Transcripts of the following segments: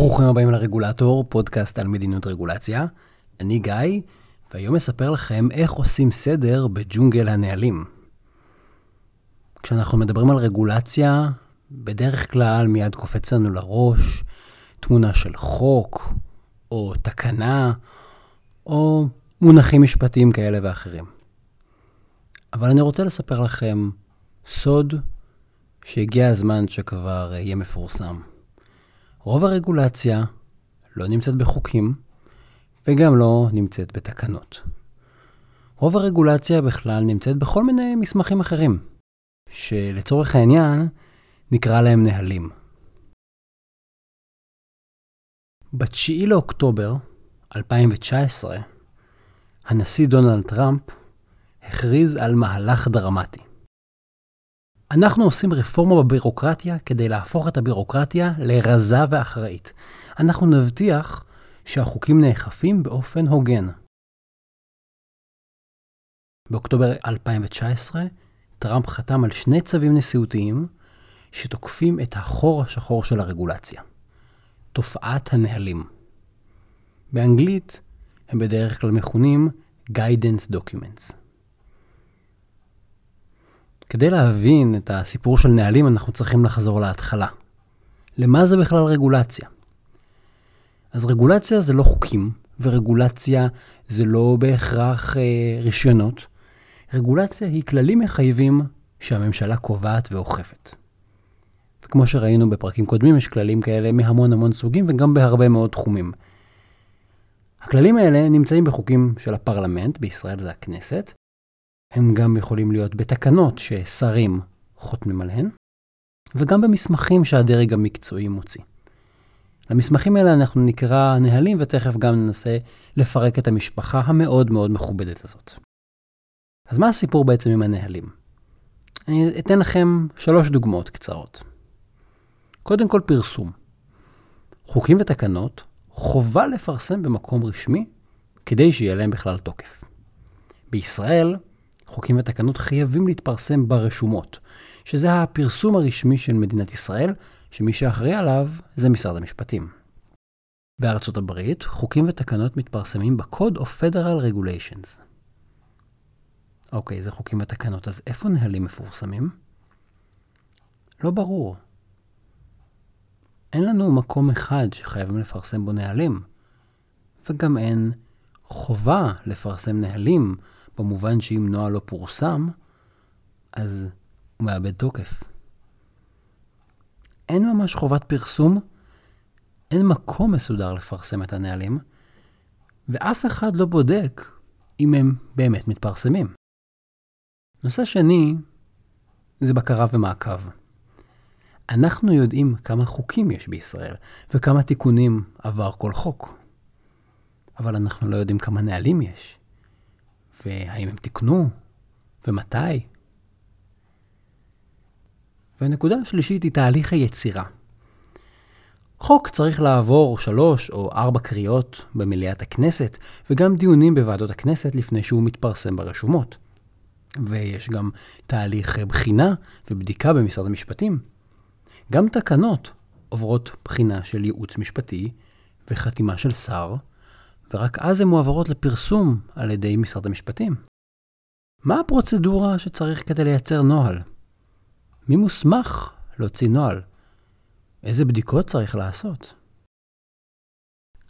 ברוכים הבאים לרגולטור, פודקאסט על מדיניות רגולציה. אני גיא, והיום אספר לכם איך עושים סדר בג'ונגל הנהלים. כשאנחנו מדברים על רגולציה, בדרך כלל מיד קופץ לנו לראש תמונה של חוק, או תקנה, או מונחים משפטיים כאלה ואחרים. אבל אני רוצה לספר לכם סוד שהגיע הזמן שכבר יהיה מפורסם. רוב הרגולציה לא נמצאת בחוקים, וגם לא נמצאת בתקנות. רוב הרגולציה בכלל נמצאת בכל מיני מסמכים אחרים, שלצורך העניין נקרא להם נהלים. ב-9 לאוקטובר 2019, הנשיא דונלד טראמפ הכריז על מהלך דרמטי. אנחנו עושים רפורמה בבירוקרטיה כדי להפוך את הבירוקרטיה לרזה ואחראית. אנחנו נבטיח שהחוקים נאכפים באופן הוגן. באוקטובר 2019, טראמפ חתם על שני צווים נשיאותיים שתוקפים את החור השחור של הרגולציה. תופעת הנהלים. באנגלית הם בדרך כלל מכונים Guidance Documents. כדי להבין את הסיפור של נהלים, אנחנו צריכים לחזור להתחלה. למה זה בכלל רגולציה? אז רגולציה זה לא חוקים, ורגולציה זה לא בהכרח אה, רישיונות. רגולציה היא כללים מחייבים שהממשלה קובעת ואוכפת. וכמו שראינו בפרקים קודמים, יש כללים כאלה מהמון המון סוגים וגם בהרבה מאוד תחומים. הכללים האלה נמצאים בחוקים של הפרלמנט, בישראל זה הכנסת, הם גם יכולים להיות בתקנות ששרים חותמים עליהן, וגם במסמכים שהדרג המקצועי מוציא. למסמכים האלה אנחנו נקרא נהלים, ותכף גם ננסה לפרק את המשפחה המאוד מאוד מכובדת הזאת. אז מה הסיפור בעצם עם הנהלים? אני אתן לכם שלוש דוגמאות קצרות. קודם כל פרסום. חוקים ותקנות חובה לפרסם במקום רשמי כדי שיהיה להם בכלל תוקף. בישראל, חוקים ותקנות חייבים להתפרסם ברשומות, שזה הפרסום הרשמי של מדינת ישראל, שמי שאחראי עליו זה משרד המשפטים. בארצות הברית, חוקים ותקנות מתפרסמים ב-Code of Federal Regulations. אוקיי, זה חוקים ותקנות, אז איפה נהלים מפורסמים? לא ברור. אין לנו מקום אחד שחייבים לפרסם בו נהלים, וגם אין חובה לפרסם נהלים במובן שאם נוהל לא פורסם, אז הוא מאבד תוקף. אין ממש חובת פרסום, אין מקום מסודר לפרסם את הנהלים, ואף אחד לא בודק אם הם באמת מתפרסמים. נושא שני זה בקרה ומעקב. אנחנו יודעים כמה חוקים יש בישראל וכמה תיקונים עבר כל חוק, אבל אנחנו לא יודעים כמה נהלים יש. והאם הם תיקנו, ומתי. והנקודה השלישית היא תהליך היצירה. חוק צריך לעבור שלוש או ארבע קריאות במליאת הכנסת, וגם דיונים בוועדות הכנסת לפני שהוא מתפרסם ברשומות. ויש גם תהליך בחינה ובדיקה במשרד המשפטים. גם תקנות עוברות בחינה של ייעוץ משפטי וחתימה של שר, ורק אז הן מועברות לפרסום על ידי משרד המשפטים. מה הפרוצדורה שצריך כדי לייצר נוהל? מי מוסמך להוציא נוהל? איזה בדיקות צריך לעשות?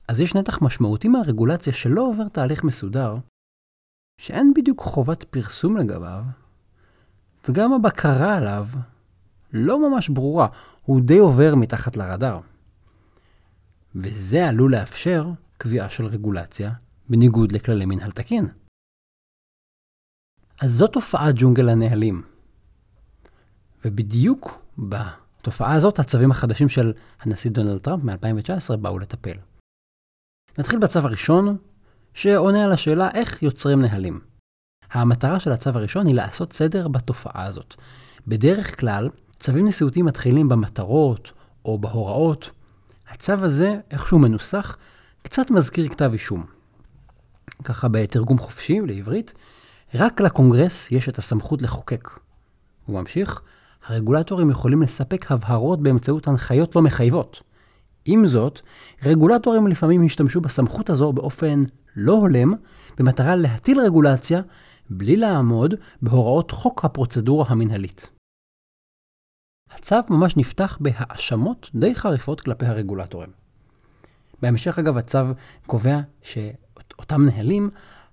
אז יש נתח משמעותי מהרגולציה שלא עובר תהליך מסודר, שאין בדיוק חובת פרסום לגביו, וגם הבקרה עליו לא ממש ברורה, הוא די עובר מתחת לרדאר. וזה עלול לאפשר קביעה של רגולציה בניגוד לכללי מנהל תקין. אז זו תופעת ג'ונגל הנהלים. ובדיוק בתופעה הזאת הצווים החדשים של הנשיא דונלד טראמפ מ-2019 באו לטפל. נתחיל בצו הראשון, שעונה על השאלה איך יוצרים נהלים. המטרה של הצו הראשון היא לעשות סדר בתופעה הזאת. בדרך כלל, צווים נשיאותיים מתחילים במטרות או בהוראות. הצו הזה, איך שהוא מנוסח, קצת מזכיר כתב אישום. ככה בתרגום חופשי לעברית, רק לקונגרס יש את הסמכות לחוקק. הוא ממשיך, הרגולטורים יכולים לספק הבהרות באמצעות הנחיות לא מחייבות. עם זאת, רגולטורים לפעמים השתמשו בסמכות הזו באופן לא הולם, במטרה להטיל רגולציה בלי לעמוד בהוראות חוק הפרוצדורה המנהלית. הצו ממש נפתח בהאשמות די חריפות כלפי הרגולטורים. בהמשך אגב הצו קובע שאותם נהלים,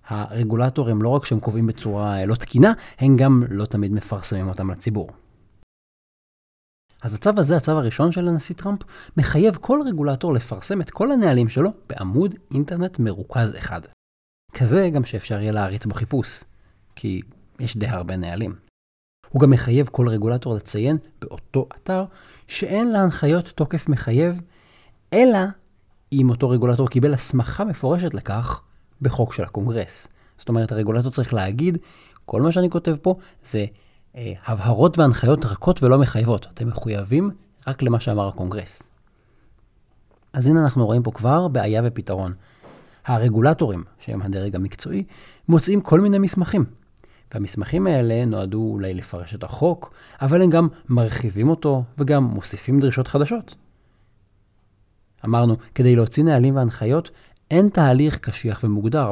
הרגולטורים לא רק שהם קובעים בצורה לא תקינה, הם גם לא תמיד מפרסמים אותם לציבור. אז הצו הזה, הצו הראשון של הנשיא טראמפ, מחייב כל רגולטור לפרסם את כל הנהלים שלו בעמוד אינטרנט מרוכז אחד. כזה גם שאפשר יהיה להריץ בו חיפוש, כי יש די הרבה נהלים. הוא גם מחייב כל רגולטור לציין באותו אתר שאין להנחיות תוקף מחייב, אלא אם אותו רגולטור קיבל הסמכה מפורשת לכך בחוק של הקונגרס. זאת אומרת, הרגולטור צריך להגיד, כל מה שאני כותב פה זה אה, הבהרות והנחיות רכות ולא מחייבות. אתם מחויבים רק למה שאמר הקונגרס. אז הנה אנחנו רואים פה כבר בעיה ופתרון. הרגולטורים, שהם הדרג המקצועי, מוצאים כל מיני מסמכים. והמסמכים האלה נועדו אולי לפרש את החוק, אבל הם גם מרחיבים אותו וגם מוסיפים דרישות חדשות. אמרנו, כדי להוציא נהלים והנחיות, אין תהליך קשיח ומוגדר.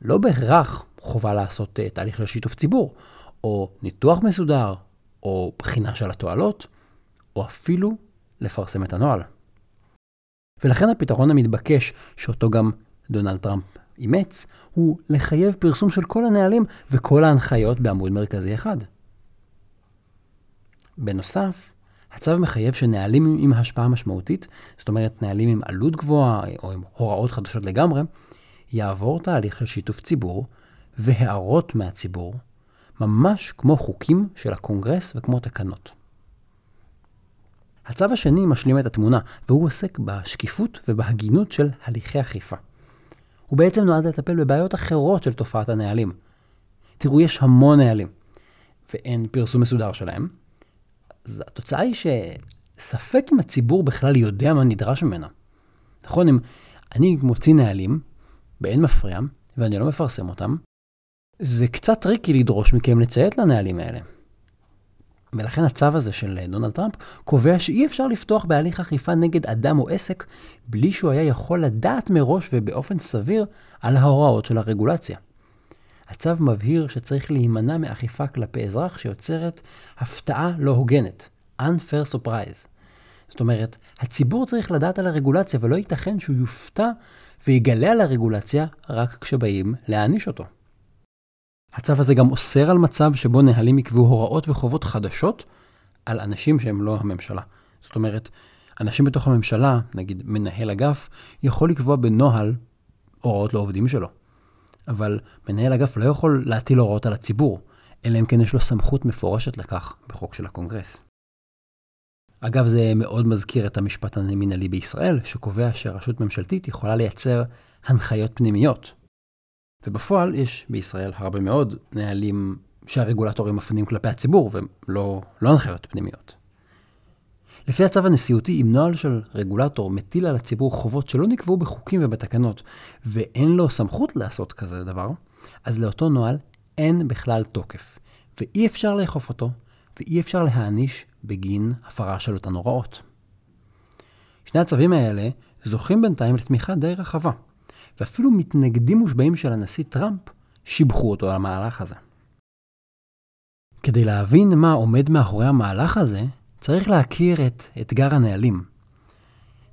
לא בהכרח חובה לעשות uh, תהליך של שיתוף ציבור, או ניתוח מסודר, או בחינה של התועלות, או אפילו לפרסם את הנוהל. ולכן הפתרון המתבקש, שאותו גם דונלד טראמפ אימץ, הוא לחייב פרסום של כל הנהלים וכל ההנחיות בעמוד מרכזי אחד. בנוסף, הצו מחייב שנהלים עם השפעה משמעותית, זאת אומרת נהלים עם עלות גבוהה או עם הוראות חדשות לגמרי, יעבור תהליך של שיתוף ציבור והערות מהציבור, ממש כמו חוקים של הקונגרס וכמו תקנות. הצו השני משלים את התמונה, והוא עוסק בשקיפות ובהגינות של הליכי אכיפה. הוא בעצם נועד לטפל בבעיות אחרות של תופעת הנהלים. תראו, יש המון נהלים, ואין פרסום מסודר שלהם. אז התוצאה היא שספק אם הציבור בכלל יודע מה נדרש ממנו. נכון, אם אני מוציא נהלים, באין מפריע, ואני לא מפרסם אותם, זה קצת tricky לדרוש מכם לציית לנהלים האלה. ולכן הצו הזה של דונלד טראמפ קובע שאי אפשר לפתוח בהליך אכיפה נגד אדם או עסק בלי שהוא היה יכול לדעת מראש ובאופן סביר על ההוראות של הרגולציה. הצו מבהיר שצריך להימנע מאכיפה כלפי אזרח שיוצרת הפתעה לא הוגנת, unfair surprise. זאת אומרת, הציבור צריך לדעת על הרגולציה ולא ייתכן שהוא יופתע ויגלה על הרגולציה רק כשבאים להעניש אותו. הצו הזה גם אוסר על מצב שבו נהלים יקבעו הוראות וחובות חדשות על אנשים שהם לא הממשלה. זאת אומרת, אנשים בתוך הממשלה, נגיד מנהל אגף, יכול לקבוע בנוהל הוראות לעובדים שלו. אבל מנהל אגף לא יכול להטיל הוראות על הציבור, אלא אם כן יש לו סמכות מפורשת לכך בחוק של הקונגרס. אגב, זה מאוד מזכיר את המשפט המינהלי בישראל, שקובע שרשות ממשלתית יכולה לייצר הנחיות פנימיות, ובפועל יש בישראל הרבה מאוד נהלים שהרגולטורים מפנים כלפי הציבור, ולא לא הנחיות פנימיות. לפי הצו הנשיאותי, אם נוהל של רגולטור מטיל על הציבור חובות שלא נקבעו בחוקים ובתקנות, ואין לו סמכות לעשות כזה דבר, אז לאותו נוהל אין בכלל תוקף, ואי אפשר לאכוף אותו, ואי אפשר להעניש בגין הפרה של אותן הוראות. שני הצווים האלה זוכים בינתיים לתמיכה די רחבה. ואפילו מתנגדים מושבעים של הנשיא טראמפ שיבחו אותו על המהלך הזה. כדי להבין מה עומד מאחורי המהלך הזה, צריך להכיר את אתגר הנהלים.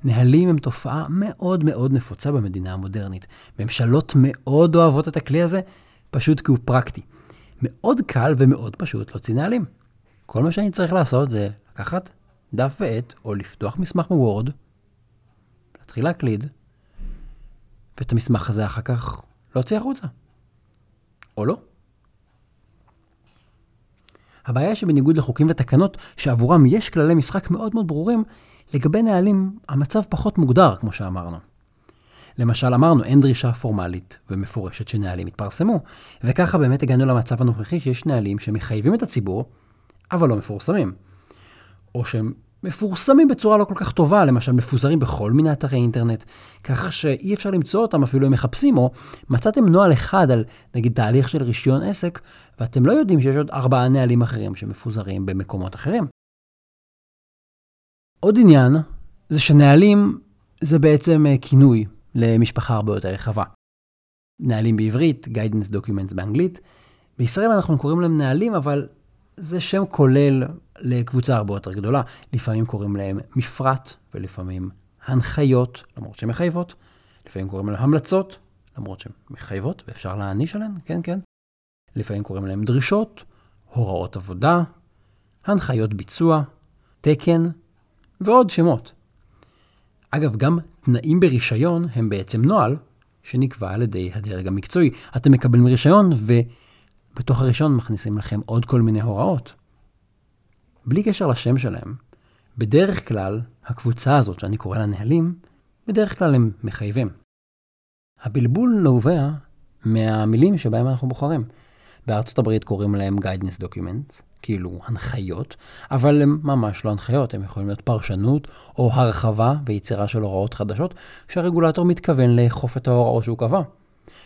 נהלים הם תופעה מאוד מאוד נפוצה במדינה המודרנית. ממשלות מאוד אוהבות את הכלי הזה, פשוט כי הוא פרקטי. מאוד קל ומאוד פשוט להוציא נהלים. כל מה שאני צריך לעשות זה לקחת דף ועט, או לפתוח מסמך מוורד, להתחיל להקליד, ואת המסמך הזה אחר כך להוציא החוצה. או לא. הבעיה שבניגוד לחוקים ותקנות שעבורם יש כללי משחק מאוד מאוד ברורים, לגבי נהלים המצב פחות מוגדר, כמו שאמרנו. למשל אמרנו, אין דרישה פורמלית ומפורשת שנהלים יתפרסמו, וככה באמת הגענו למצב הנוכחי שיש נהלים שמחייבים את הציבור, אבל לא מפורסמים. או שהם מפורסמים בצורה לא כל כך טובה, למשל מפוזרים בכל מיני אתרי אינטרנט, כך שאי אפשר למצוא אותם אפילו אם מחפשים, או מצאתם נוהל אחד על נגיד תהליך של רישיון עסק, ואתם לא יודעים שיש עוד ארבעה נהלים אחרים שמפוזרים במקומות אחרים. עוד עניין זה שנהלים זה בעצם אה, כינוי למשפחה הרבה יותר רחבה. נהלים בעברית, guidance documents באנגלית. בישראל אנחנו קוראים להם נהלים, אבל זה שם כולל לקבוצה הרבה יותר גדולה. לפעמים קוראים להם מפרט, ולפעמים הנחיות, למרות שהן מחייבות. לפעמים קוראים להם המלצות, למרות שהן מחייבות ואפשר להעניש עליהן, כן, כן. לפעמים קוראים להם דרישות, הוראות עבודה, הנחיות ביצוע, תקן ועוד שמות. אגב, גם תנאים ברישיון הם בעצם נוהל שנקבע על ידי הדרג המקצועי. אתם מקבלים רישיון ובתוך הרישיון מכניסים לכם עוד כל מיני הוראות. בלי קשר לשם שלהם, בדרך כלל הקבוצה הזאת שאני קורא לה נהלים, בדרך כלל הם מחייבים. הבלבול נובע מהמילים שבהם אנחנו בוחרים. בארצות הברית קוראים להם guidance documents, כאילו הנחיות, אבל הם ממש לא הנחיות, הם יכולים להיות פרשנות או הרחבה ויצירה של הוראות חדשות, שהרגולטור מתכוון לאכוף את ההוראות שהוא קבע.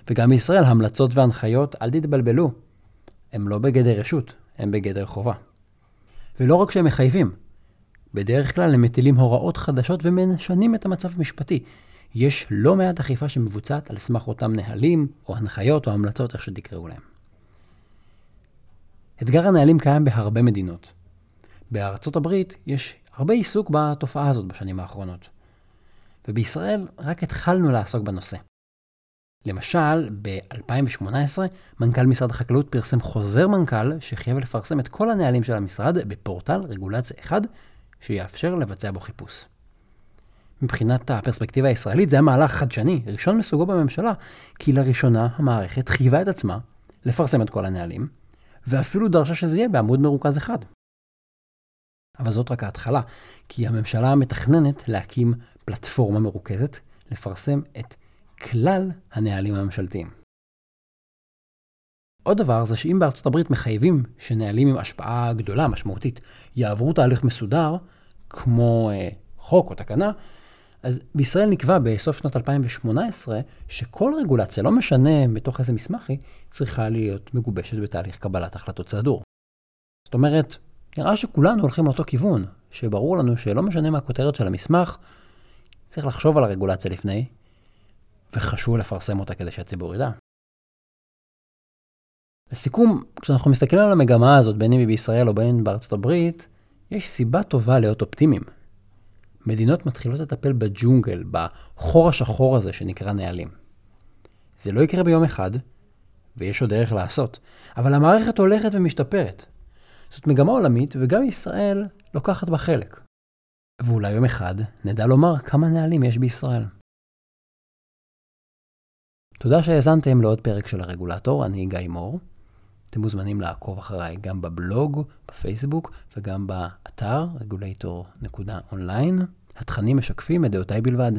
וגם בישראל, המלצות והנחיות, אל תתבלבלו, הם לא בגדר רשות, הם בגדר חובה. ולא רק שהם מחייבים, בדרך כלל הם מטילים הוראות חדשות ומשנים את המצב המשפטי. יש לא מעט אכיפה שמבוצעת על סמך אותם נהלים, או הנחיות, או המלצות, איך שתקראו להם. אתגר הנהלים קיים בהרבה מדינות. בארצות הברית יש הרבה עיסוק בתופעה הזאת בשנים האחרונות. ובישראל רק התחלנו לעסוק בנושא. למשל, ב-2018 מנכ"ל משרד החקלאות פרסם חוזר מנכ"ל שחייב לפרסם את כל הנהלים של המשרד בפורטל רגולציה אחד שיאפשר לבצע בו חיפוש. מבחינת הפרספקטיבה הישראלית זה היה מהלך חדשני, ראשון מסוגו בממשלה, כי לראשונה המערכת חייבה את עצמה לפרסם את כל הנהלים, ואפילו דרשה שזה יהיה בעמוד מרוכז אחד. אבל זאת רק ההתחלה, כי הממשלה מתכננת להקים פלטפורמה מרוכזת, לפרסם את כלל הנהלים הממשלתיים. עוד דבר זה שאם בארצות הברית מחייבים שנהלים עם השפעה גדולה, משמעותית, יעברו תהליך מסודר, כמו אה, חוק או תקנה, אז בישראל נקבע בסוף שנת 2018 שכל רגולציה, לא משנה בתוך איזה מסמך היא, צריכה להיות מגובשת בתהליך קבלת החלטות סדור. זאת אומרת, נראה שכולנו הולכים לאותו כיוון, שברור לנו שלא משנה מה הכותרת של המסמך, צריך לחשוב על הרגולציה לפני, וחשוב לפרסם אותה כדי שהציבור ידע. לסיכום, כשאנחנו מסתכלים על המגמה הזאת, בין אם היא בישראל או בין בארצות הברית, יש סיבה טובה להיות אופטימיים. מדינות מתחילות לטפל בג'ונגל, בחור השחור הזה שנקרא נהלים. זה לא יקרה ביום אחד, ויש עוד דרך לעשות, אבל המערכת הולכת ומשתפרת. זאת מגמה עולמית, וגם ישראל לוקחת בה חלק. ואולי יום אחד נדע לומר כמה נהלים יש בישראל. תודה שהאזנתם לעוד פרק של הרגולטור, אני גיא מור. אתם מוזמנים לעקוב אחריי גם בבלוג, בפייסבוק וגם באתר regulator.online. התכנים משקפים את דעותיי בלבד.